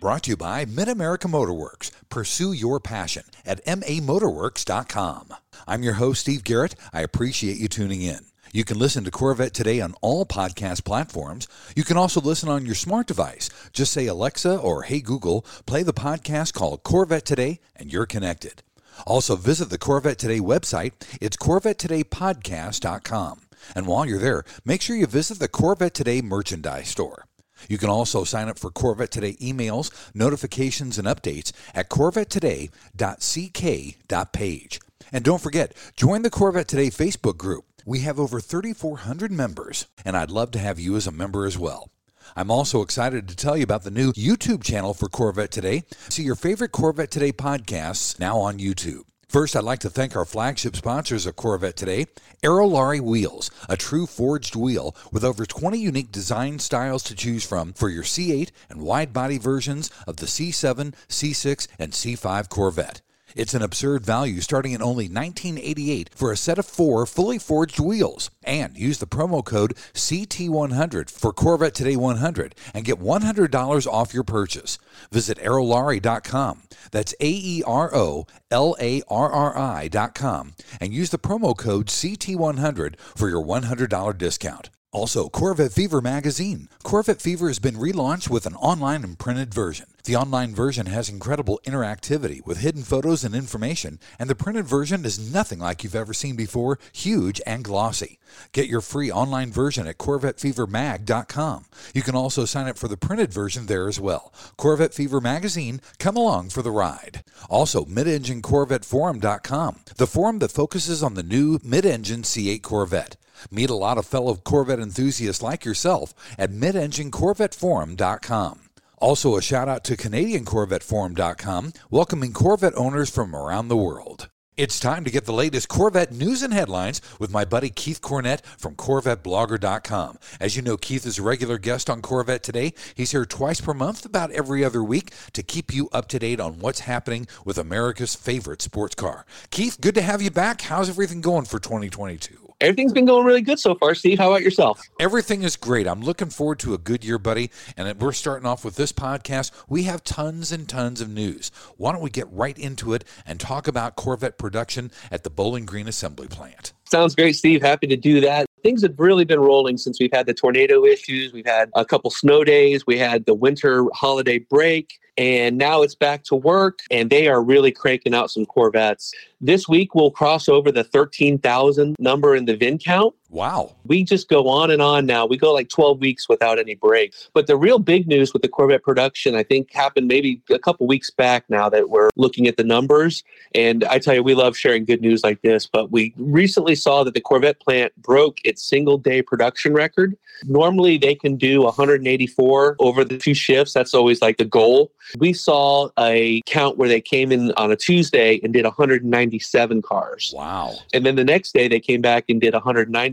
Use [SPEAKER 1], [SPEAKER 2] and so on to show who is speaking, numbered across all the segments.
[SPEAKER 1] Brought to you by Mid America Motorworks. Pursue your passion at mamotorworks.com. I'm your host, Steve Garrett. I appreciate you tuning in. You can listen to Corvette Today on all podcast platforms. You can also listen on your smart device. Just say Alexa or Hey Google, play the podcast called Corvette Today, and you're connected. Also, visit the Corvette Today website. It's CorvetteTodayPodcast.com. And while you're there, make sure you visit the Corvette Today merchandise store. You can also sign up for Corvette Today emails, notifications, and updates at corvettetoday.ck.page. And don't forget, join the Corvette Today Facebook group. We have over 3,400 members, and I'd love to have you as a member as well. I'm also excited to tell you about the new YouTube channel for Corvette Today. See your favorite Corvette Today podcasts now on YouTube. First, I'd like to thank our flagship sponsors of Corvette today, Aerolarri Wheels, a true forged wheel with over 20 unique design styles to choose from for your C8 and wide body versions of the C7, C6, and C5 Corvette. It's an absurd value starting at only $19.88 for a set of four fully forged wheels. And use the promo code CT100 for Corvette Today 100 and get $100 off your purchase. Visit aerolarri.com. That's A E R O L A R R I.com and use the promo code CT100 for your $100 discount. Also, Corvette Fever magazine. Corvette Fever has been relaunched with an online and printed version. The online version has incredible interactivity with hidden photos and information, and the printed version is nothing like you've ever seen before, huge and glossy. Get your free online version at CorvetteFeverMag.com. You can also sign up for the printed version there as well. Corvette Fever Magazine, come along for the ride. Also, MidEngineCorvetteForum.com, the forum that focuses on the new mid-engine C8 Corvette. Meet a lot of fellow Corvette enthusiasts like yourself at midenginecorvetteforum.com. Also, a shout out to CanadianCorvetteForum.com, welcoming Corvette owners from around the world. It's time to get the latest Corvette news and headlines with my buddy Keith Cornett from CorvetteBlogger.com. As you know, Keith is a regular guest on Corvette Today. He's here twice per month, about every other week, to keep you up to date on what's happening with America's favorite sports car. Keith, good to have you back. How's everything going for 2022?
[SPEAKER 2] Everything's been going really good so far, Steve. How about yourself?
[SPEAKER 1] Everything is great. I'm looking forward to a good year, buddy. And we're starting off with this podcast. We have tons and tons of news. Why don't we get right into it and talk about Corvette production at the Bowling Green Assembly Plant?
[SPEAKER 2] Sounds great, Steve. Happy to do that. Things have really been rolling since we've had the tornado issues. We've had a couple snow days. We had the winter holiday break and now it's back to work and they are really cranking out some corvettes. This week we'll cross over the 13000 number in the vin count
[SPEAKER 1] wow.
[SPEAKER 2] We just go on and on now. We go like 12 weeks without any break. But the real big news with the corvette production i think happened maybe a couple weeks back now that we're looking at the numbers. And i tell you we love sharing good news like this but we recently saw that the corvette plant broke its single day production record. Normally they can do 184 over the two shifts. That's always like the goal. We saw a count where they came in on a Tuesday and did 197 cars.
[SPEAKER 1] Wow.
[SPEAKER 2] And then the next day they came back and did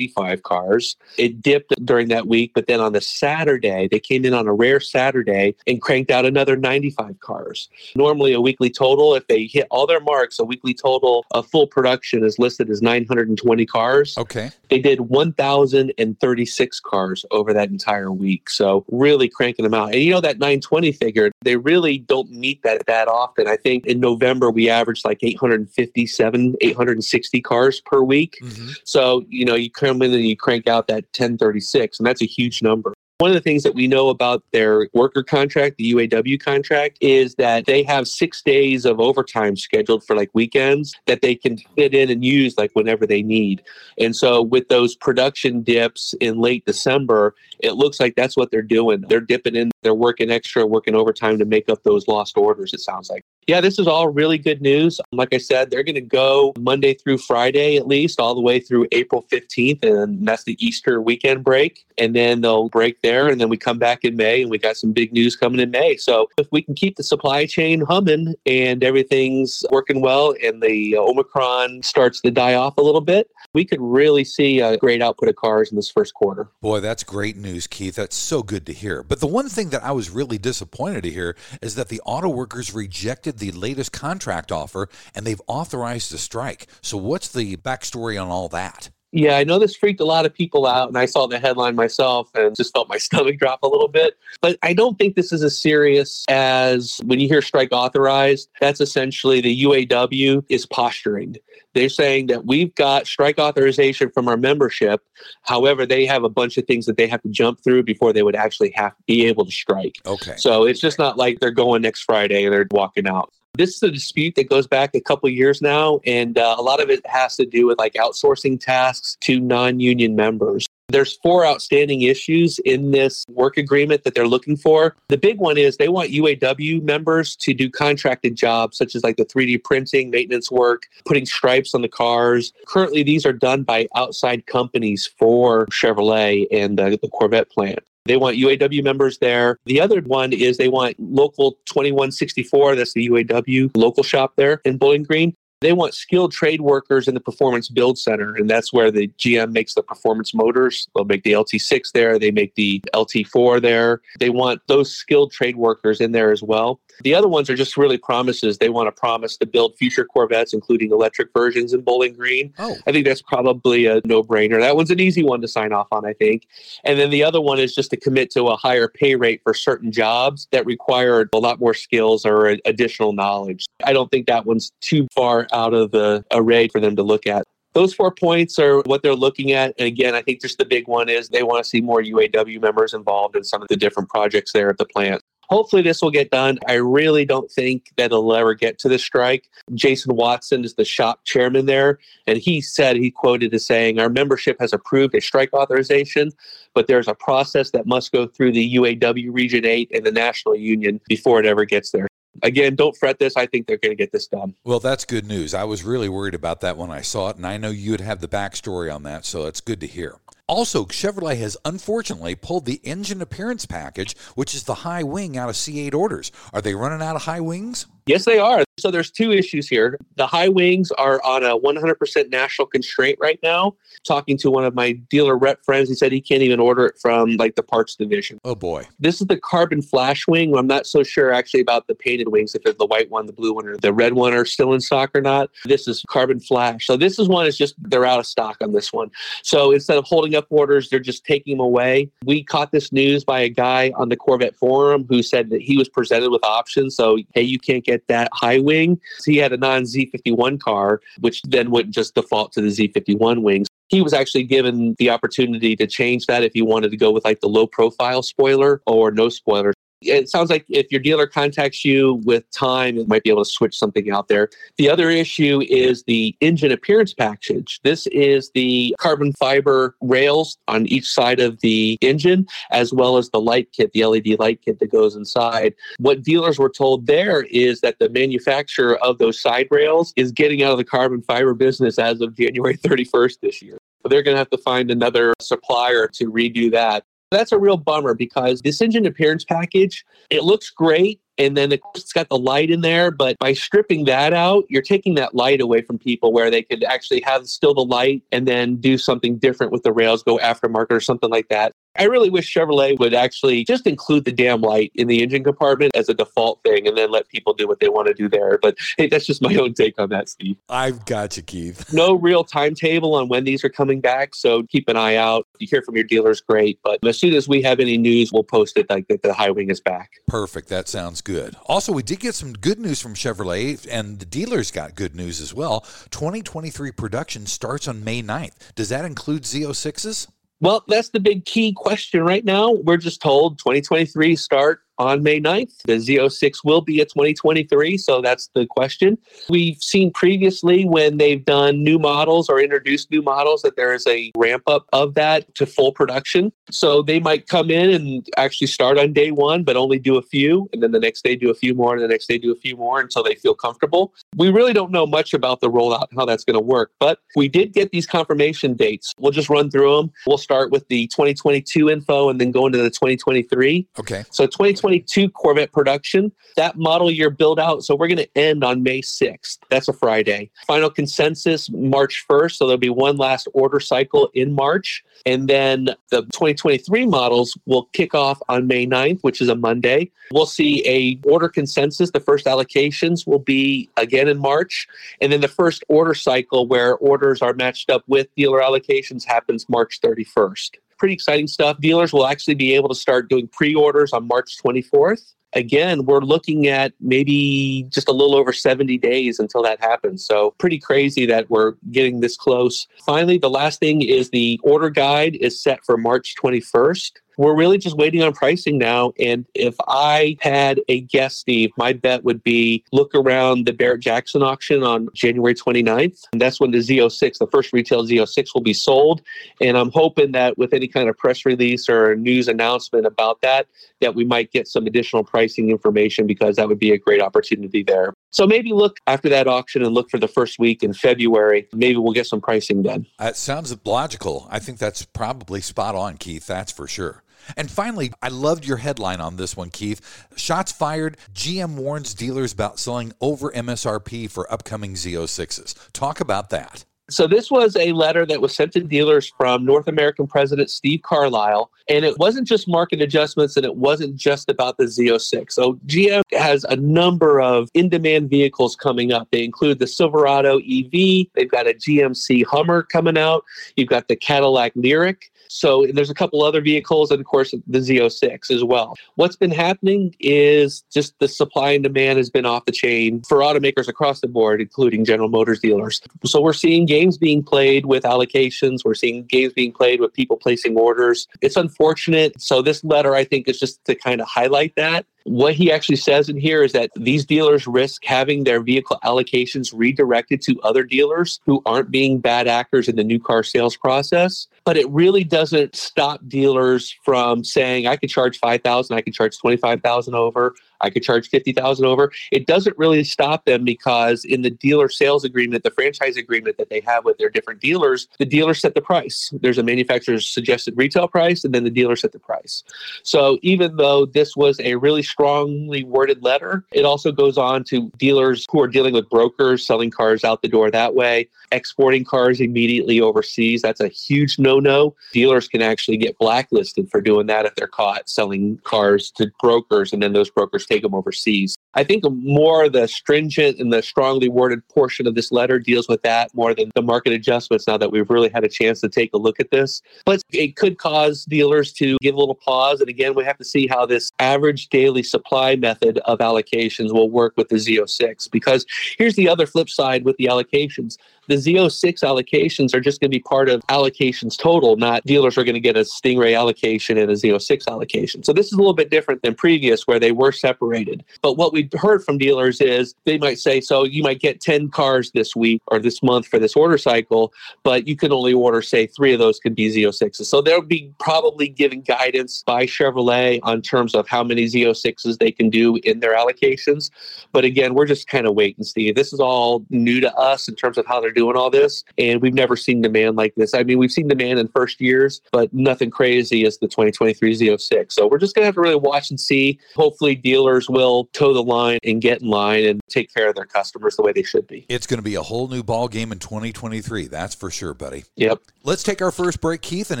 [SPEAKER 2] 195 cars. It dipped during that week, but then on the Saturday, they came in on a rare Saturday and cranked out another 95 cars. Normally, a weekly total, if they hit all their marks, a weekly total of full production is listed as 920 cars.
[SPEAKER 1] Okay.
[SPEAKER 2] They did 1,036 cars over that entire week. So, really cranking them out. And you know, that 920 figure, they really don't meet that that often. I think in November we averaged like 857, 860 cars per week. Mm-hmm. So, you know, you come in and you crank out that 1036, and that's a huge number. One of the things that we know about their worker contract, the UAW contract, is that they have six days of overtime scheduled for like weekends that they can fit in and use like whenever they need. And so with those production dips in late December, it looks like that's what they're doing. They're dipping in They're working extra, working overtime to make up those lost orders, it sounds like. Yeah, this is all really good news. Like I said, they're going to go Monday through Friday at least, all the way through April 15th, and that's the Easter weekend break. And then they'll break there, and then we come back in May, and we got some big news coming in May. So if we can keep the supply chain humming and everything's working well, and the Omicron starts to die off a little bit, we could really see a great output of cars in this first quarter.
[SPEAKER 1] Boy, that's great news, Keith. That's so good to hear. But the one thing that I was really disappointed to hear is that the auto workers rejected the latest contract offer and they've authorized a strike. So, what's the backstory on all that?
[SPEAKER 2] Yeah, I know this freaked a lot of people out, and I saw the headline myself and just felt my stomach drop a little bit. But I don't think this is as serious as when you hear strike authorized, that's essentially the UAW is posturing. They're saying that we've got strike authorization from our membership. However, they have a bunch of things that they have to jump through before they would actually have be able to strike.
[SPEAKER 1] Okay.
[SPEAKER 2] So it's just not like they're going next Friday and they're walking out. This is a dispute that goes back a couple years now, and uh, a lot of it has to do with like outsourcing tasks to non-union members. There's four outstanding issues in this work agreement that they're looking for. The big one is they want UAW members to do contracted jobs such as like the 3D printing, maintenance work, putting stripes on the cars. Currently, these are done by outside companies for Chevrolet and the Corvette plant. They want UAW members there. The other one is they want local 2164, that's the UAW local shop there in Bowling Green. They want skilled trade workers in the Performance Build Center, and that's where the GM makes the performance motors. They'll make the LT6 there, they make the LT4 there. They want those skilled trade workers in there as well. The other ones are just really promises. They want to promise to build future Corvettes, including electric versions in Bowling Green.
[SPEAKER 1] Oh.
[SPEAKER 2] I think that's probably a no brainer. That one's an easy one to sign off on, I think. And then the other one is just to commit to a higher pay rate for certain jobs that require a lot more skills or additional knowledge. I don't think that one's too far out of the array for them to look at. Those four points are what they're looking at. And again, I think just the big one is they want to see more UAW members involved in some of the different projects there at the plant. Hopefully, this will get done. I really don't think that it'll ever get to the strike. Jason Watson is the shop chairman there, and he said, he quoted as saying, Our membership has approved a strike authorization, but there's a process that must go through the UAW Region 8 and the National Union before it ever gets there. Again, don't fret this. I think they're going to get this done.
[SPEAKER 1] Well, that's good news. I was really worried about that when I saw it, and I know you'd have the backstory on that, so it's good to hear. Also, Chevrolet has unfortunately pulled the engine appearance package, which is the high wing, out of C8 orders. Are they running out of high wings?
[SPEAKER 2] Yes, they are. So there's two issues here. The high wings are on a 100% national constraint right now. Talking to one of my dealer rep friends, he said he can't even order it from like the parts division.
[SPEAKER 1] Oh boy.
[SPEAKER 2] This is the carbon flash wing. I'm not so sure actually about the painted wings, if it's the white one, the blue one, or the red one are still in stock or not. This is carbon flash. So this is one is just they're out of stock on this one. So instead of holding up orders, they're just taking them away. We caught this news by a guy on the Corvette forum who said that he was presented with options. So hey, you can't get that high wing. So he had a non Z51 car, which then would just default to the Z51 wings. He was actually given the opportunity to change that if he wanted to go with like the low profile spoiler or no spoiler it sounds like if your dealer contacts you with time, it might be able to switch something out there. The other issue is the engine appearance package. This is the carbon fiber rails on each side of the engine, as well as the light kit, the LED light kit that goes inside. What dealers were told there is that the manufacturer of those side rails is getting out of the carbon fiber business as of January 31st this year. They're going to have to find another supplier to redo that. That's a real bummer because this engine appearance package, it looks great. And then it's got the light in there, but by stripping that out, you're taking that light away from people where they could actually have still the light and then do something different with the rails, go aftermarket or something like that. I really wish Chevrolet would actually just include the damn light in the engine compartment as a default thing and then let people do what they want to do there. But hey, that's just my own take on that, Steve.
[SPEAKER 1] I've got you, Keith.
[SPEAKER 2] no real timetable on when these are coming back. So keep an eye out. If you hear from your dealers, great. But as soon as we have any news, we'll post it like that the high wing is back.
[SPEAKER 1] Perfect. That sounds good. Also, we did get some good news from Chevrolet, and the dealers got good news as well. 2023 production starts on May 9th. Does that include Z06s?
[SPEAKER 2] Well, that's the big key question right now. We're just told 2023 start on May 9th. The Z06 will be a 2023, so that's the question. We've seen previously when they've done new models or introduced new models that there is a ramp up of that to full production. So they might come in and actually start on day one, but only do a few, and then the next day do a few more, and the next day do a few more until they feel comfortable. We really don't know much about the rollout, and how that's going to work, but we did get these confirmation dates. We'll just run through them. We'll start with the 2022 info and then go into the 2023.
[SPEAKER 1] Okay.
[SPEAKER 2] So 2022 Corvette production, that model year build out. So we're going to end on May 6th. That's a Friday. Final consensus March 1st. So there'll be one last order cycle in March. And then the 2023 models will kick off on May 9th, which is a Monday. We'll see a order consensus. The first allocations will be again in March. And then the first order cycle where orders are matched up with dealer allocations happens March 31st. Pretty exciting stuff. Dealers will actually be able to start doing pre orders on March 24th again, we're looking at maybe just a little over 70 days until that happens. So, pretty crazy that we're getting this close. Finally, the last thing is the order guide is set for March 21st. We're really just waiting on pricing now. And if I had a guess, Steve, my bet would be look around the Barrett Jackson auction on January 29th. And that's when the Z06, the first retail Z06, will be sold. And I'm hoping that with any kind of press release or news announcement about that, that we might get some additional pricing information because that would be a great opportunity there. So maybe look after that auction and look for the first week in February. Maybe we'll get some pricing then.
[SPEAKER 1] It sounds logical. I think that's probably spot on, Keith. That's for sure. And finally, I loved your headline on this one, Keith. Shots fired. GM warns dealers about selling over MSRP for upcoming Z06s. Talk about that.
[SPEAKER 2] So, this was a letter that was sent to dealers from North American President Steve Carlisle. And it wasn't just market adjustments and it wasn't just about the Z06. So, GM has a number of in demand vehicles coming up. They include the Silverado EV, they've got a GMC Hummer coming out, you've got the Cadillac Lyriq. So there's a couple other vehicles, and of course the Z06 as well. What's been happening is just the supply and demand has been off the chain for automakers across the board, including General Motors dealers. So we're seeing games being played with allocations. We're seeing games being played with people placing orders. It's unfortunate. So this letter, I think, is just to kind of highlight that. What he actually says in here is that these dealers risk having their vehicle allocations redirected to other dealers who aren't being bad actors in the new car sales process. But it really doesn't stop dealers from saying, I could charge 5000 I could charge 25000 over. I could charge 50,000 over. It doesn't really stop them because in the dealer sales agreement, the franchise agreement that they have with their different dealers, the dealer set the price. There's a manufacturer's suggested retail price and then the dealer set the price. So even though this was a really strongly worded letter, it also goes on to dealers who are dealing with brokers selling cars out the door that way, exporting cars immediately overseas. That's a huge no-no. Dealers can actually get blacklisted for doing that if they're caught selling cars to brokers and then those brokers take them overseas. I think more the stringent and the strongly worded portion of this letter deals with that more than the market adjustments now that we've really had a chance to take a look at this. But it could cause dealers to give a little pause. And again, we have to see how this average daily supply method of allocations will work with the Z06. Because here's the other flip side with the allocations the Z06 allocations are just going to be part of allocations total, not dealers are going to get a Stingray allocation and a Z06 allocation. So this is a little bit different than previous where they were separated. But what we've heard from dealers is they might say, so you might get 10 cars this week or this month for this order cycle, but you can only order, say, three of those could be Z06s. So they'll be probably giving guidance by Chevrolet on terms of how many Z06s they can do in their allocations. But again, we're just kind of wait and see. This is all new to us in terms of how they're doing all this. And we've never seen demand like this. I mean, we've seen demand in first years, but nothing crazy as the 2023 Z06. So we're just going to have to really watch and see. Hopefully, dealers will toe the line and get in line and take care of their customers the way they should be.
[SPEAKER 1] It's going to be a whole new ball game in 2023. That's for sure, buddy.
[SPEAKER 2] Yep.
[SPEAKER 1] Let's take our first break, Keith. And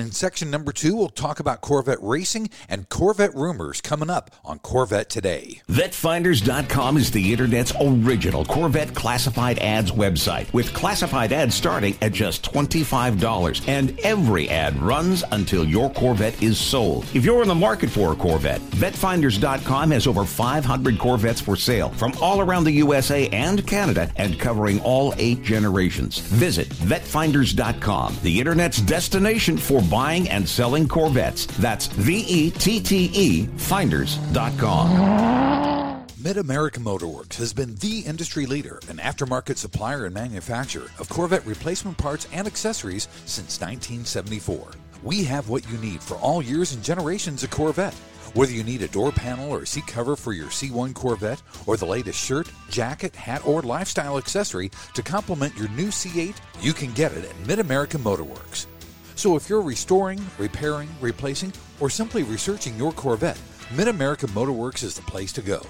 [SPEAKER 1] in section number two, we'll talk about Corvette racing and Corvette rumors coming up on Corvette Today.
[SPEAKER 3] VetteFinders.com is the Internet's original Corvette classified ads website with classified classified ads starting at just $25. And every ad runs until your Corvette is sold. If you're in the market for a Corvette, VetteFinders.com has over 500 Corvettes for sale from all around the USA and Canada and covering all eight generations. Visit VetteFinders.com, the internet's destination for buying and selling Corvettes. That's V E T T E Finders.com.
[SPEAKER 1] Mid America Motorworks has been the industry leader and aftermarket supplier and manufacturer of Corvette replacement parts and accessories since 1974. We have what you need for all years and generations of Corvette. Whether you need a door panel or seat cover for your C1 Corvette, or the latest shirt, jacket, hat, or lifestyle accessory to complement your new C8, you can get it at Mid America Motorworks. So if you're restoring, repairing, replacing, or simply researching your Corvette, Mid America Motorworks is the place to go.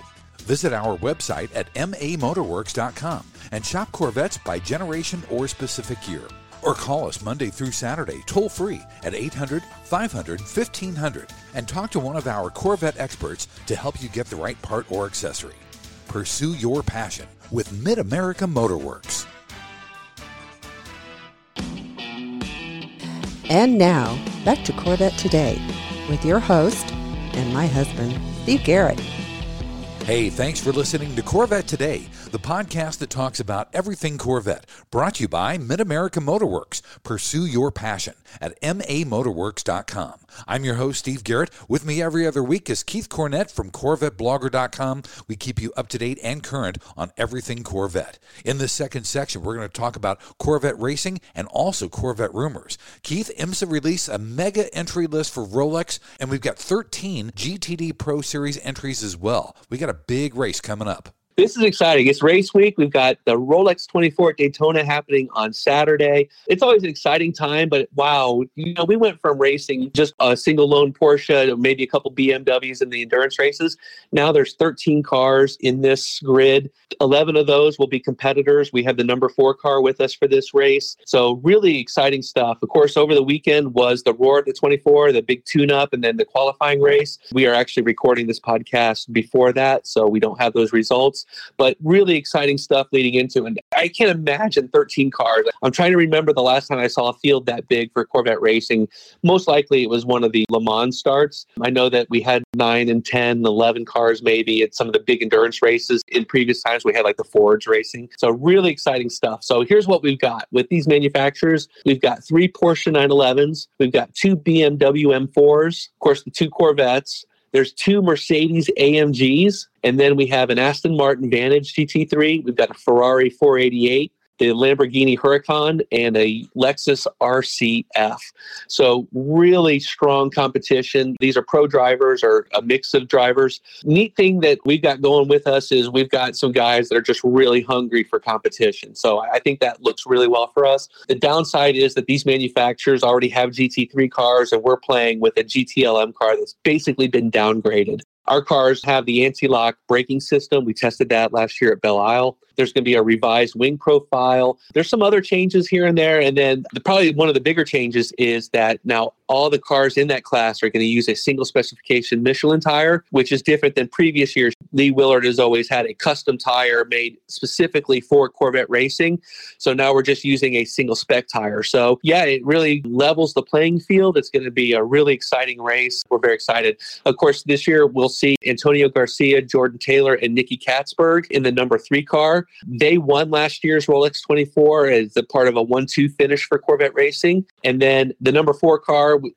[SPEAKER 1] Visit our website at mamotorworks.com and shop Corvettes by generation or specific year. Or call us Monday through Saturday toll free at 800 500 1500 and talk to one of our Corvette experts to help you get the right part or accessory. Pursue your passion with Mid America Motorworks.
[SPEAKER 4] And now, back to Corvette Today with your host and my husband, Steve Garrett.
[SPEAKER 1] Hey, thanks for listening to Corvette Today, the podcast that talks about everything Corvette, brought to you by Mid America Motorworks. Pursue your passion at mamotorworks.com. I'm your host, Steve Garrett. With me every other week is Keith Cornett from CorvetteBlogger.com. We keep you up to date and current on everything Corvette. In this second section, we're going to talk about Corvette racing and also Corvette rumors. Keith, IMSA released a mega entry list for Rolex, and we've got 13 GTD Pro Series entries as well. We got a big race coming up.
[SPEAKER 2] This is exciting. It's race week. We've got the Rolex 24 at Daytona happening on Saturday. It's always an exciting time, but wow, you know, we went from racing just a single lone Porsche, maybe a couple BMWs in the endurance races. Now there's 13 cars in this grid. 11 of those will be competitors. We have the number four car with us for this race. So really exciting stuff. Of course, over the weekend was the Roar at the 24, the big tune up, and then the qualifying race. We are actually recording this podcast before that, so we don't have those results but really exciting stuff leading into. And I can't imagine 13 cars. I'm trying to remember the last time I saw a field that big for Corvette racing. Most likely it was one of the Le Mans starts. I know that we had nine and 10, 11 cars maybe at some of the big endurance races. In previous times, we had like the Fords racing. So really exciting stuff. So here's what we've got with these manufacturers. We've got three Porsche 911s. We've got two BMW M4s. Of course, the two Corvettes. There's two Mercedes AMGs, and then we have an Aston Martin Vantage GT3. We've got a Ferrari 488, the Lamborghini Huracan, and a Lexus RCF. So really strong competition. These are pro drivers or a mix of drivers. Neat thing that we've got going with us is we've got some guys that are just really hungry for competition. So I think that looks really well for us. The downside is that these manufacturers already have GT3 cars, and we're playing with a GTLM car that's basically been downgraded. Our cars have the anti lock braking system. We tested that last year at Belle Isle. There's going to be a revised wing profile. There's some other changes here and there. And then the, probably one of the bigger changes is that now all the cars in that class are going to use a single specification Michelin tire, which is different than previous years. Lee Willard has always had a custom tire made specifically for Corvette racing. So now we're just using a single spec tire. So yeah, it really levels the playing field. It's going to be a really exciting race. We're very excited. Of course, this year we'll see Antonio Garcia, Jordan Taylor, and Nicky Catsburg in the number three car. They won last year's Rolex 24 as a part of a 1 2 finish for Corvette Racing. And then the number four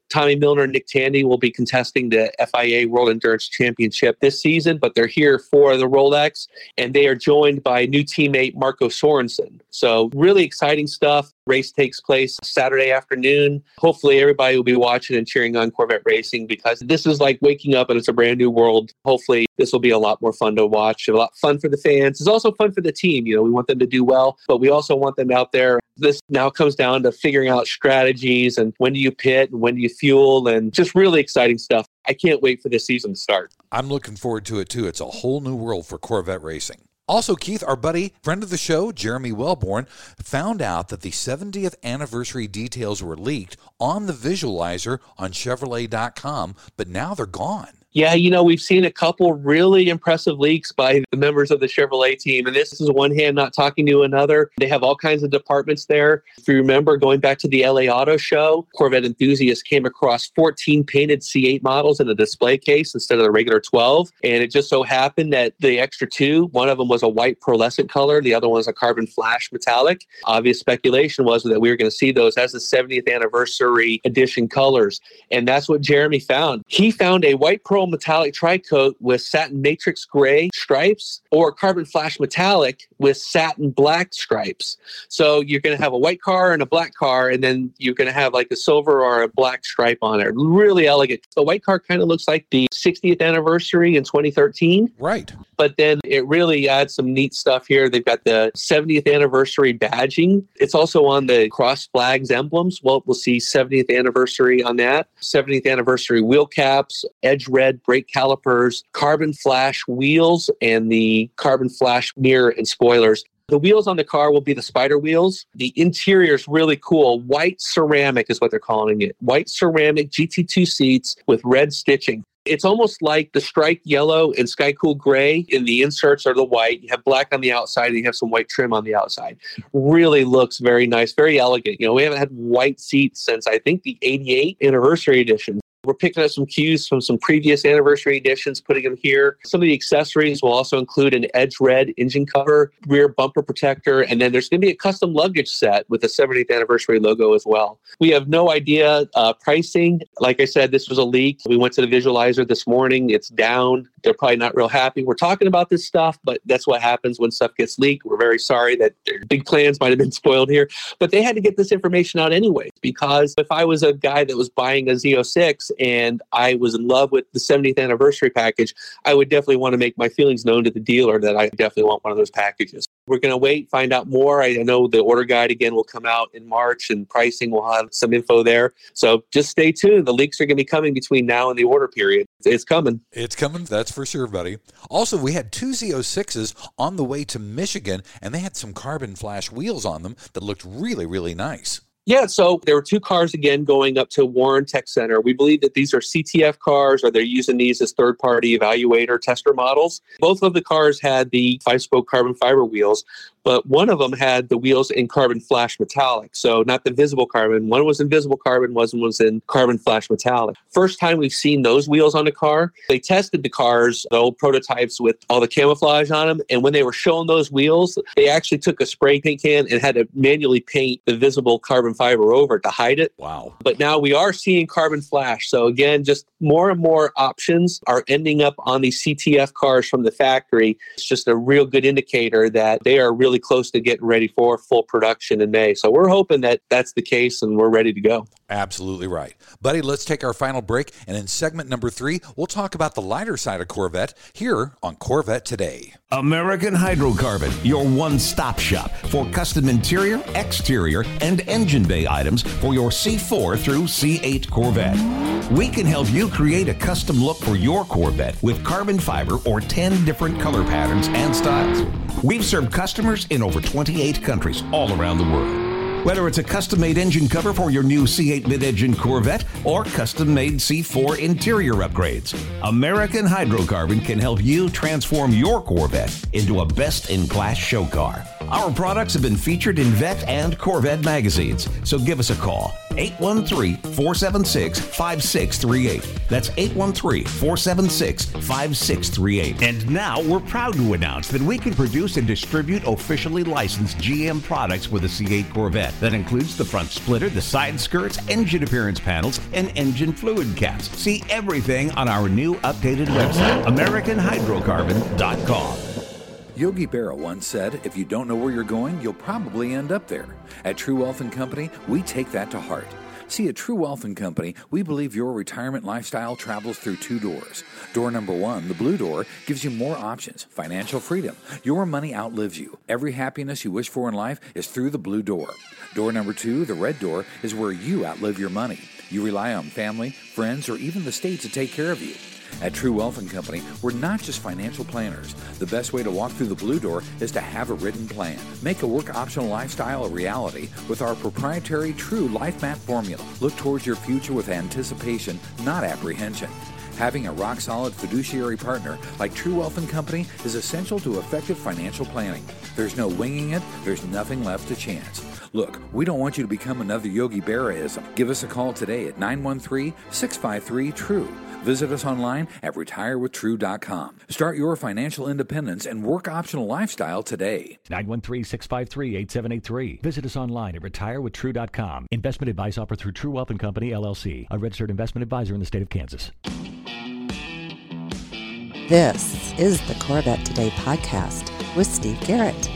[SPEAKER 2] Tommy Milner and Nick Tandy will be contesting the FIA World Endurance Championship this season, but they're here for the Rolex and they are joined by new teammate Marco Sorensen. So, really exciting stuff. Race takes place Saturday afternoon. Hopefully, everybody will be watching and cheering on Corvette Racing because this is like waking up and it's a brand new world. Hopefully, this will be a lot more fun to watch, a lot fun for the fans. It's also fun for the team. You know, we want them to do well, but we also want them out there. This now comes down to figuring out strategies and when do you pit and when do you fuel and just really exciting stuff. I can't wait for this season to start.
[SPEAKER 1] I'm looking forward to it too. It's a whole new world for Corvette racing. Also, Keith, our buddy, friend of the show, Jeremy Wellborn, found out that the 70th anniversary details were leaked on the visualizer on Chevrolet.com, but now they're gone.
[SPEAKER 2] Yeah, you know, we've seen a couple really impressive leaks by the members of the Chevrolet team. And this is one hand not talking to another. They have all kinds of departments there. If you remember going back to the LA Auto Show, Corvette enthusiasts came across 14 painted C8 models in a display case instead of the regular 12. And it just so happened that the extra two, one of them was a white pearlescent color, the other one was a carbon flash metallic. Obvious speculation was that we were going to see those as the 70th anniversary edition colors. And that's what Jeremy found. He found a white pearl metallic tri-coat with satin matrix gray stripes or carbon flash metallic with satin black stripes. So you're going to have a white car and a black car, and then you're going to have like a silver or a black stripe on it. Really elegant. The white car kind of looks like the 60th anniversary in 2013.
[SPEAKER 1] Right.
[SPEAKER 2] But then it really adds some neat stuff here. They've got the 70th anniversary badging. It's also on the cross flags emblems. Well, we'll see 70th anniversary on that. 70th anniversary wheel caps, edge red brake calipers, carbon flash wheels, and the carbon flash mirror and spoilers. The wheels on the car will be the spider wheels. The interior is really cool. White ceramic is what they're calling it. White ceramic GT2 seats with red stitching. It's almost like the striped yellow and sky cool gray and the inserts are the white. You have black on the outside and you have some white trim on the outside. Really looks very nice, very elegant. You know, we haven't had white seats since I think the 88 anniversary edition. We're picking up some cues from some previous anniversary editions, putting them here. Some of the accessories will also include an edge red engine cover, rear bumper protector, and then there's going to be a custom luggage set with the 70th anniversary logo as well. We have no idea uh, pricing. Like I said, this was a leak. We went to the visualizer this morning. It's down. They're probably not real happy. We're talking about this stuff, but that's what happens when stuff gets leaked. We're very sorry that their big plans might have been spoiled here, but they had to get this information out anyway because if I was a guy that was buying a Z06 and I was in love with the 70th anniversary package, I would definitely want to make my feelings known to the dealer that I definitely want one of those packages. We're going to wait, find out more. I know the order guide again will come out in March and pricing will have some info there. So just stay tuned. The leaks are going to be coming between now and the order period. It's coming.
[SPEAKER 1] It's coming, that's for sure, buddy. Also, we had two Z06s on the way to Michigan, and they had some carbon flash wheels on them that looked really, really nice.
[SPEAKER 2] Yeah, so there were two cars again going up to Warren Tech Center. We believe that these are CTF cars, or they're using these as third party evaluator tester models. Both of the cars had the five spoke carbon fiber wheels, but one of them had the wheels in carbon flash metallic. So not the visible carbon. One was invisible carbon, one was in carbon flash metallic. First time we've seen those wheels on a car. They tested the cars, the old prototypes with all the camouflage on them. And when they were showing those wheels, they actually took a spray paint can and had to manually paint the visible carbon fiber over to hide it.
[SPEAKER 1] Wow.
[SPEAKER 2] But now we are seeing carbon flash. So again, just more and more options are ending up on these CTF cars from the factory. It's just a real good indicator that they are really close to getting ready for full production in May. So we're hoping that that's the case and we're ready to go.
[SPEAKER 1] Absolutely right. Buddy, let's take our final break. And in segment number three, we'll talk about the lighter side of Corvette here on Corvette Today.
[SPEAKER 3] American Hydrocarbon, your one stop shop for custom interior, exterior, and engine bay items for your C4 through C8 Corvette. We can help you create a custom look for your Corvette with carbon fiber or 10 different color patterns and styles. We've served customers in over 28 countries all around the world. Whether it's a custom made engine cover for your new C8 mid engine Corvette or custom made C4 interior upgrades, American Hydrocarbon can help you transform your Corvette into a best in class show car. Our products have been featured in Vette and Corvette magazines, so give us a call 813 476 5638. That's 813 476 5638. And now we're proud to announce that we can produce and distribute officially licensed GM products for the C8 Corvette. That includes the front splitter, the side skirts, engine appearance panels, and engine fluid caps. See everything on our new updated website, AmericanHydrocarbon.com.
[SPEAKER 1] Yogi Berra once said, if you don't know where you're going, you'll probably end up there. At True Wealth and Company, we take that to heart. See, at True Wealth and Company, we believe your retirement lifestyle travels through two doors. Door number one, the blue door, gives you more options, financial freedom. Your money outlives you. Every happiness you wish for in life is through the blue door. Door number two, the red door, is where you outlive your money. You rely on family, friends, or even the state to take care of you. At True Wealth and Company, we're not just financial planners. The best way to walk through the blue door is to have a written plan. Make a work optional lifestyle a reality with our proprietary True Life Map formula. Look towards your future with anticipation, not apprehension. Having a rock solid fiduciary partner like True Wealth and Company is essential to effective financial planning. There's no winging it, there's nothing left to chance. Look, we don't want you to become another Yogi Berraism. Give us a call today at 913 653 TRUE. Visit us online at retirewithtrue.com. Start your financial independence and work optional lifestyle today.
[SPEAKER 5] 913 653 8783. Visit us online at retirewithtrue.com. Investment advice offered through True Wealth and Company, LLC, a registered investment advisor in the state of Kansas.
[SPEAKER 4] This is the Corvette Today podcast with Steve Garrett.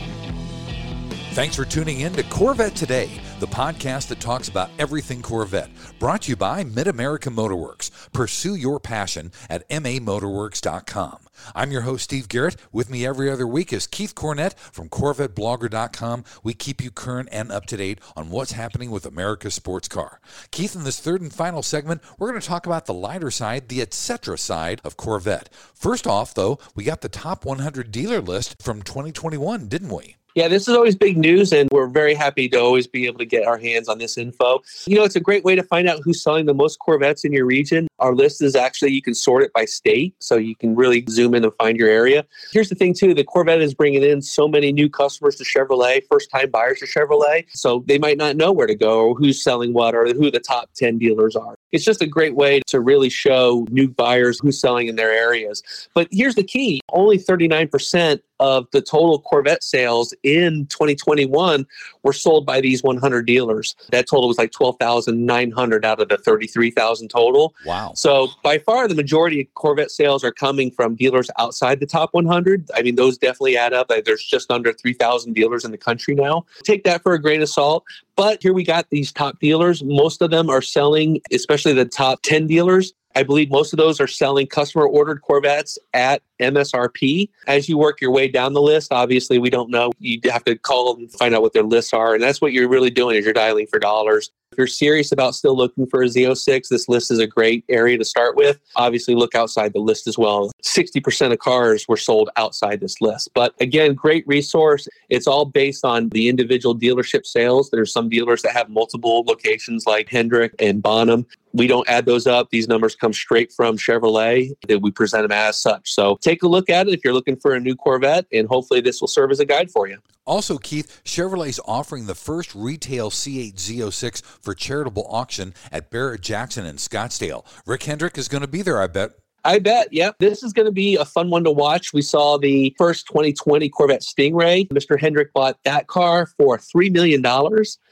[SPEAKER 1] Thanks for tuning in to Corvette Today, the podcast that talks about everything Corvette. Brought to you by Mid America Motorworks. Pursue your passion at mamotorworks.com. I'm your host, Steve Garrett. With me every other week is Keith Cornett from CorvetteBlogger.com. We keep you current and up to date on what's happening with America's sports car. Keith, in this third and final segment, we're going to talk about the lighter side, the etc. side of Corvette. First off, though, we got the top 100 dealer list from 2021, didn't we?
[SPEAKER 2] Yeah, this is always big news, and we're very happy to always be able to get our hands on this info. You know, it's a great way to find out who's selling the most Corvettes in your region. Our list is actually, you can sort it by state, so you can really zoom in and find your area. Here's the thing, too the Corvette is bringing in so many new customers to Chevrolet, first time buyers to Chevrolet, so they might not know where to go or who's selling what or who the top 10 dealers are. It's just a great way to really show new buyers who's selling in their areas. But here's the key only 39% of the total Corvette sales in 2021 were sold by these 100 dealers. That total was like 12,900 out of the 33,000 total.
[SPEAKER 1] Wow.
[SPEAKER 2] So by far the majority of Corvette sales are coming from dealers outside the top 100. I mean, those definitely add up. There's just under 3,000 dealers in the country now. Take that for a grain of salt. But here we got these top dealers. Most of them are selling, especially the top 10 dealers, I believe most of those are selling customer ordered Corvettes at MSRP. As you work your way down the list, obviously we don't know. You have to call and find out what their lists are. And that's what you're really doing is you're dialing for dollars. If you're serious about still looking for a Z06, this list is a great area to start with. Obviously, look outside the list as well. 60% of cars were sold outside this list. But again, great resource. It's all based on the individual dealership sales. There's some dealers that have multiple locations like Hendrick and Bonham. We don't add those up. These numbers come straight from Chevrolet that we present them as such. So take a look at it if you're looking for a new Corvette, and hopefully this will serve as a guide for you.
[SPEAKER 1] Also, Keith, Chevrolet's offering the first retail C8 Z06 for charitable auction at Barrett Jackson in Scottsdale. Rick Hendrick is going to be there, I bet.
[SPEAKER 2] I bet. Yep. This is going to be a fun one to watch. We saw the first 2020 Corvette Stingray. Mr. Hendrick bought that car for $3 million.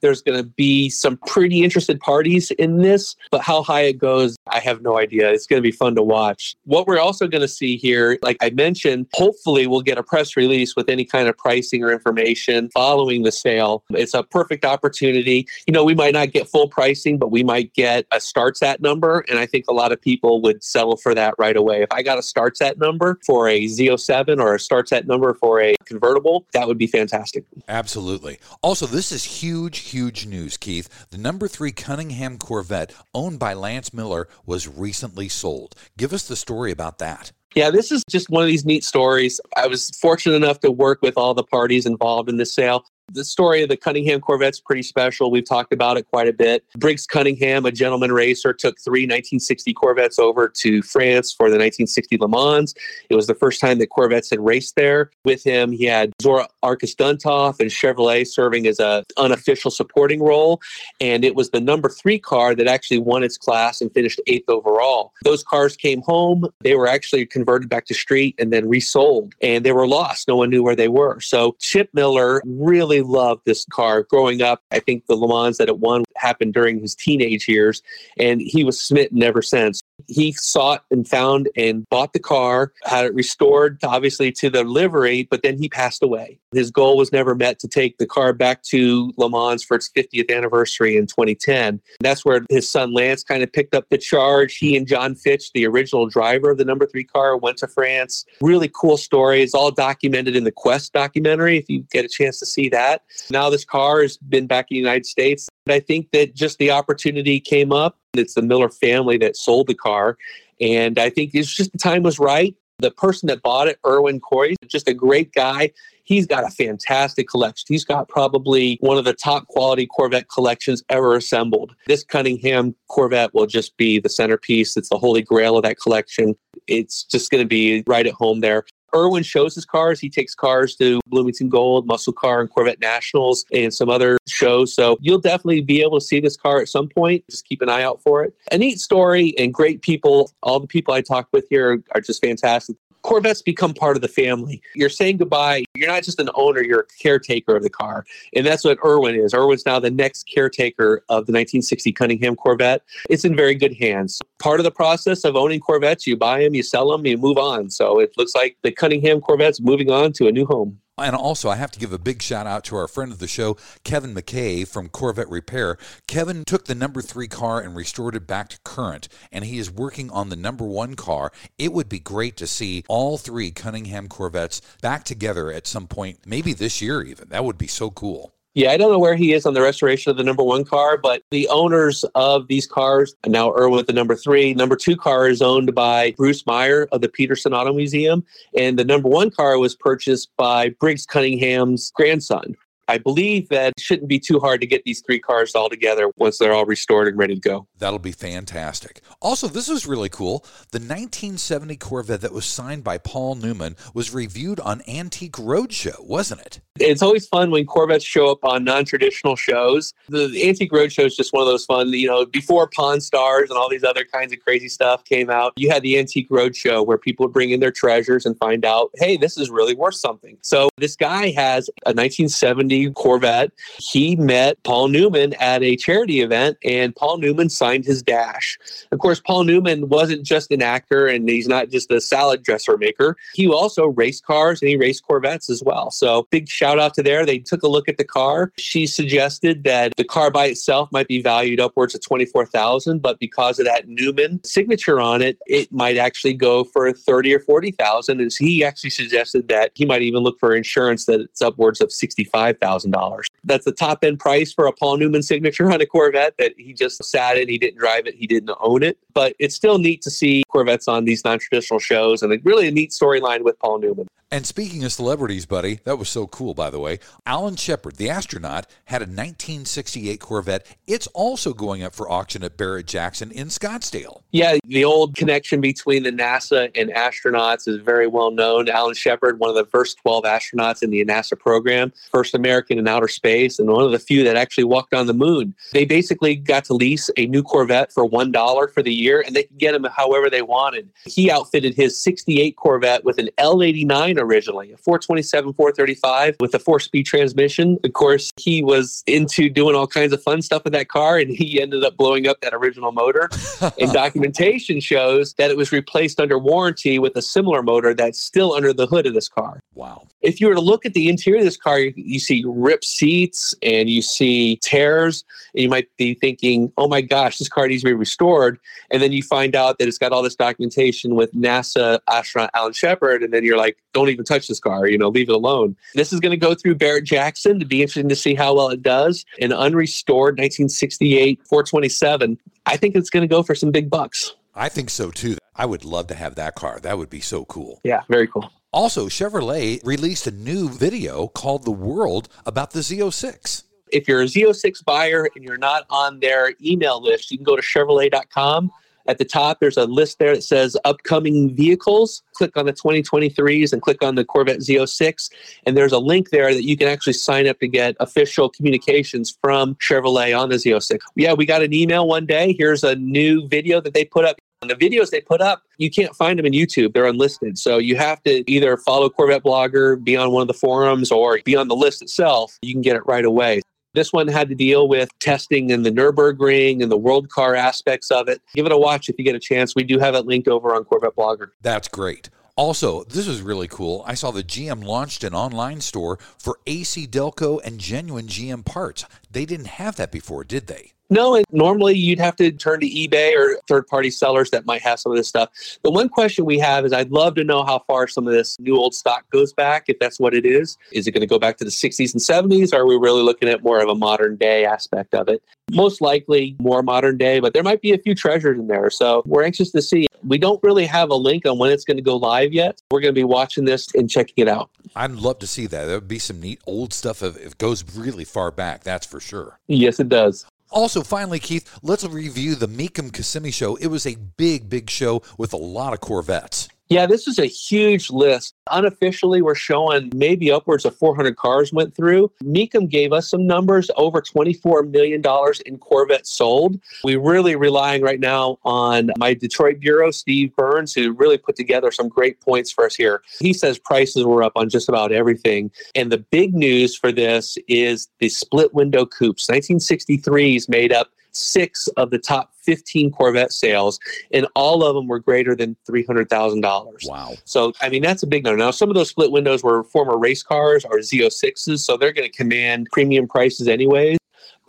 [SPEAKER 2] There's going to be some pretty interested parties in this, but how high it goes, I have no idea. It's going to be fun to watch. What we're also going to see here, like I mentioned, hopefully we'll get a press release with any kind of pricing or information following the sale. It's a perfect opportunity. You know, we might not get full pricing, but we might get a starts at number. And I think a lot of people would settle for that right away. If I got a starts at number for a Z07 or a starts at number for a convertible, that would be fantastic.
[SPEAKER 1] Absolutely. Also, this is huge, huge news, Keith. The number three Cunningham Corvette, owned by Lance Miller, was recently sold. Give us the story about that.
[SPEAKER 2] Yeah, this is just one of these neat stories. I was fortunate enough to work with all the parties involved in this sale. The story of the Cunningham Corvette's pretty special. We've talked about it quite a bit. Briggs Cunningham, a gentleman racer, took three 1960 Corvettes over to France for the 1960 Le Mans. It was the first time that Corvettes had raced there. With him, he had Zora Arkus Duntov and Chevrolet serving as a unofficial supporting role. And it was the number three car that actually won its class and finished eighth overall. Those cars came home. They were actually converted back to street and then resold, and they were lost. No one knew where they were. So Chip Miller really loved this car growing up. I think the Le Mans that it won happened during his teenage years, and he was smitten ever since. He sought and found and bought the car, had it restored, obviously, to the livery, but then he passed away. His goal was never met to take the car back to Le Mans for its 50th anniversary in 2010. That's where his son Lance kind of picked up the charge. He and John Fitch, the original driver of the number three car, went to France. Really cool story. It's all documented in the Quest documentary, if you get a chance to see that. Now, this car has been back in the United States. I think that just the opportunity came up. It's the Miller family that sold the car. And I think it's just the time was right. The person that bought it, Irwin Kroiz, just a great guy. He's got a fantastic collection. He's got probably one of the top quality Corvette collections ever assembled. This Cunningham Corvette will just be the centerpiece. It's the holy grail of that collection. It's just going to be right at home there. Irwin shows his cars. He takes cars to Bloomington Gold, Muscle Car, and Corvette Nationals, and some other shows. So you'll definitely be able to see this car at some point. Just keep an eye out for it. A neat story and great people. All the people I talk with here are just fantastic. Corvettes become part of the family. You're saying goodbye. You're not just an owner, you're a caretaker of the car. And that's what Irwin is. Irwin's now the next caretaker of the 1960 Cunningham Corvette. It's in very good hands. Part of the process of owning Corvettes, you buy them, you sell them, you move on. So it looks like the Cunningham Corvette's moving on to a new home.
[SPEAKER 1] And also, I have to give a big shout out to our friend of the show, Kevin Mackay from Corvette Repair. Kevin took the number three car and restored it back to current, and he is working on the number one car. It would be great to see all three Cunningham Corvettes back together at some point, maybe this year even. That would be so cool.
[SPEAKER 2] Yeah, I don't know where he is on the restoration of the number one car, but the owners of these cars, now Irwin with the number three, number two car is owned by Bruce Meyer of the Petersen Auto Museum. And the number one car was purchased by Briggs Cunningham's grandson. I believe that it shouldn't be too hard to get these three cars all together once they're all restored and ready to go.
[SPEAKER 1] That'll be fantastic. Also, this is really cool. The 1970 Corvette that was signed by Paul Newman was reviewed on Antique Roadshow, wasn't it?
[SPEAKER 2] It's always fun when Corvettes show up on non-traditional shows. The, the Antique Roadshow is just one of those fun, you know, before Pawn Stars and all these other kinds of crazy stuff came out, you had the Antique Roadshow where people would bring in their treasures and find out, hey, this is really worth something. So this guy has a 1970 Corvette. He met Paul Newman at a charity event, and Paul Newman signed his dash. Of course, Paul Newman wasn't just an actor and he's not just a salad dresser maker. He also raced cars and he raced Corvettes as well. So, big shout out to there. They took a look at the car. She suggested that the car by itself might be valued upwards of 24000 but because of that Newman signature on it, it might actually go for 30 or 40000 As he actually suggested that he might even look for insurance that it's upwards of 65000 $1,000. That's the top end price for a Paul Newman signature on a Corvette that he just sat in. He didn't drive it, he didn't own it. But it's still neat to see Corvettes on these non traditional shows and really a neat storyline with Paul Newman.
[SPEAKER 1] And speaking of celebrities, buddy, that was so cool, by the way. Alan Shepard, the astronaut, had a 1968 Corvette. It's also going up for auction at Barrett Jackson in Scottsdale.
[SPEAKER 2] Yeah, the old connection between the NASA and astronauts is very well known. Alan Shepard, one of the first 12 astronauts in the NASA program, first American in outer space, and one of the few that actually walked on the moon. They basically got to lease a new Corvette for $1 for the year, and they could get them however they wanted. He outfitted his 68 Corvette with an L89 originally, a 427, 435 with a four speed transmission. Of course, he was into doing all kinds of fun stuff with that car and he ended up blowing up that original motor. and documentation shows that it was replaced under warranty with a similar motor that's still under the hood of this car.
[SPEAKER 1] Wow.
[SPEAKER 2] If you were to look at the interior of this car, you, you see ripped seats and you see tears, and you might be thinking, oh my gosh, this car needs to be restored. And then you find out that it's got all this documentation with NASA astronaut Alan Shepard, and then you're like, don't even touch this car, you know, leave it alone. This is going to go through Barrett Jackson to be interesting to see how well it does. An unrestored 1968 427, I think it's going to go for some big bucks.
[SPEAKER 1] I think so too. I would love to have that car. That would be so cool.
[SPEAKER 2] Yeah, very cool.
[SPEAKER 1] Also, Chevrolet released a new video called The World about the Z06.
[SPEAKER 2] If you're a Z06 buyer and you're not on their email list, you can go to Chevrolet.com. At the top, there's a list there that says upcoming vehicles. Click on the 2023s and click on the Corvette Z06. And there's a link there that you can actually sign up to get official communications from Chevrolet on the Z06. Yeah, we got an email one day. Here's a new video that they put up. And the videos they put up, you can't find them in YouTube. They're unlisted. So you have to either follow Corvette Blogger, be on one of the forums, or be on the list itself. You can get it right away. This one had to deal with testing in the Nürburgring and the World Car aspects of it. Give it a watch if you get a chance. We do have it linked over on Corvette Blogger.
[SPEAKER 1] That's great. Also, this is really cool. I saw the GM launched an online store for AC Delco and genuine GM parts. They didn't have that before, did they?
[SPEAKER 2] No, and normally you'd have to turn to eBay or third party sellers that might have some of this stuff. The one question we have is I'd love to know how far some of this new old stock goes back, if that's what it is. Is it going to go back to the 60s and 70s? Or are we really looking at more of a modern day aspect of it? Most likely more modern day, but there might be a few treasures in there. So we're anxious to see. We don't really have a link on when it's going to go live yet. We're going to be watching this and checking it out.
[SPEAKER 1] I'd love to see that. There would be some neat old stuff if it goes really far back, that's for sure.
[SPEAKER 2] Yes, it does.
[SPEAKER 1] Also, finally, Keith, let's review the Mecum Kissimmee show. It was a big, big show with a lot of Corvettes.
[SPEAKER 2] Yeah, this is a huge list. Unofficially, we're showing maybe upwards of 400 cars went through. Mecum gave us some numbers over $24 million in Corvettes sold. We're really relying right now on my Detroit bureau, Steve Burns, who really put together some great points for us here. He says prices were up on just about everything. And the big news for this is the split window coupes. 1963s made up six of the top 15 Corvette sales, and all of them were greater than $300,000.
[SPEAKER 1] Wow.
[SPEAKER 2] So, I mean, that's a big number. Now, some of those split windows were former race cars or Z06s, so they're going to command premium prices anyways.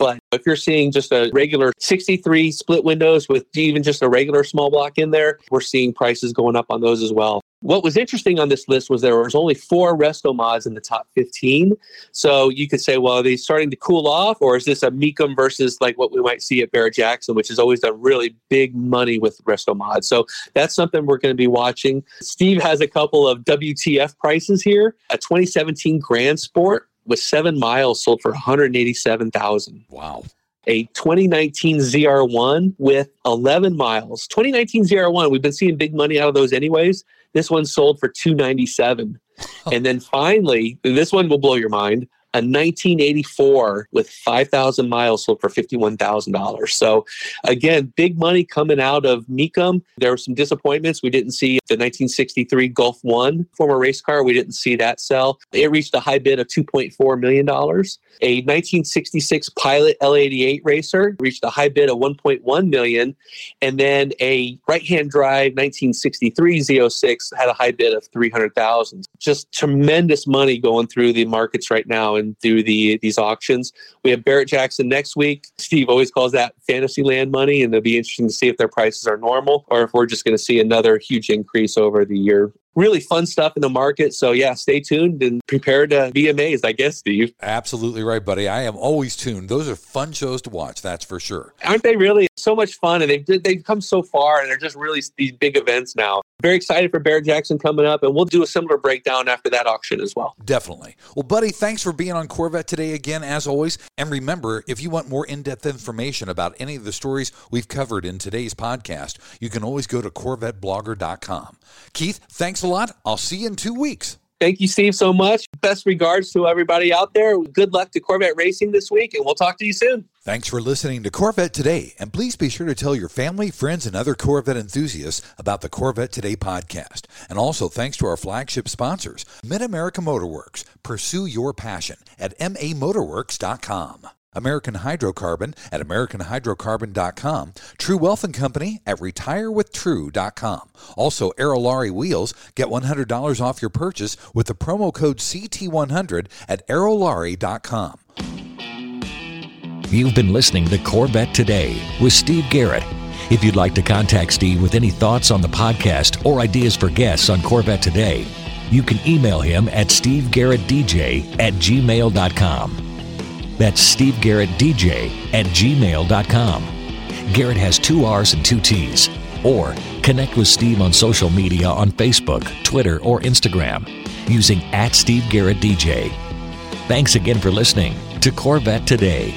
[SPEAKER 2] But if you're seeing just a regular 63 split windows with even just a regular small block in there, we're seeing prices going up on those as well. What was interesting on this list was there was only four resto mods in the top 15. So you could say, well, are they starting to cool off, or is this a Mecum versus like what we might see at Barrett Jackson, which has always done really big money with resto mods? So that's something we're going to be watching. Steve has a couple of WTF prices here. A 2017 Grand Sport with seven miles sold for 187,000.
[SPEAKER 1] Wow.
[SPEAKER 2] A 2019 ZR1 with 11 miles. 2019 ZR1, we've been seeing big money out of those anyways. This one sold for 297. and then finally, this one will blow your mind a 1984 with 5,000 miles sold for $51,000. So, again, big money coming out of Mecum. There were some disappointments. We didn't see the 1963 Gulf One former race car. We didn't see that sell. It reached a high bid of $2.4 million. A 1966 Pilot L88 racer reached a high bid of 1.1 million, and then a right-hand drive 1963 Z06 had a high bid of 300,000. Just tremendous money going through the markets right now and through the these auctions. We have Barrett Jackson next week. Steve always calls that Fantasyland money, and it'll be interesting to see if their prices are normal or if we're just going to see another huge increase over the year really fun stuff in the market. So yeah, stay tuned and prepare to be amazed, I guess, Steve.
[SPEAKER 1] Absolutely right, buddy. I am always tuned. Those are fun shows to watch, that's for sure.
[SPEAKER 2] Aren't they really so much fun? And they've they've come so far and they're just really these big events now. Very excited for Barrett Jackson coming up, and we'll do a similar breakdown after that auction as well.
[SPEAKER 1] Definitely. Well, buddy, thanks for being on Corvette today again, as always. And remember, if you want more in depth information about any of the stories we've covered in today's podcast, you can always go to CorvetteBlogger.com. Keith, thanks a lot. I'll see you in two weeks.
[SPEAKER 2] Thank you, Steve, so much. Best regards to everybody out there. Good luck to Corvette Racing this week, and we'll talk to you soon.
[SPEAKER 1] Thanks for listening to Corvette Today, and please be sure to tell your family, friends, and other Corvette enthusiasts about the Corvette Today podcast. And also thanks to our flagship sponsors, Mid America Motorworks. Pursue your passion at mamotorworks.com. American Hydrocarbon at AmericanHydrocarbon.com, True Wealth and Company at RetireWithTrue.com. Also, Aerolarri Wheels, get $100 off your purchase with the promo code CT100 at Aerolarri.com.
[SPEAKER 5] You've been listening to Corvette Today with Steve Garrett. If you'd like to contact Steve with any thoughts on the podcast or ideas for guests on Corvette Today, you can email him at stevegarrettdj at gmail.com. That's Steve Garrett DJ at gmail.com. Garrett has two R's and two T's. Or connect with Steve on social media on Facebook, Twitter, or Instagram using at Steve Garrett DJ. Thanks again for listening to Corvette Today.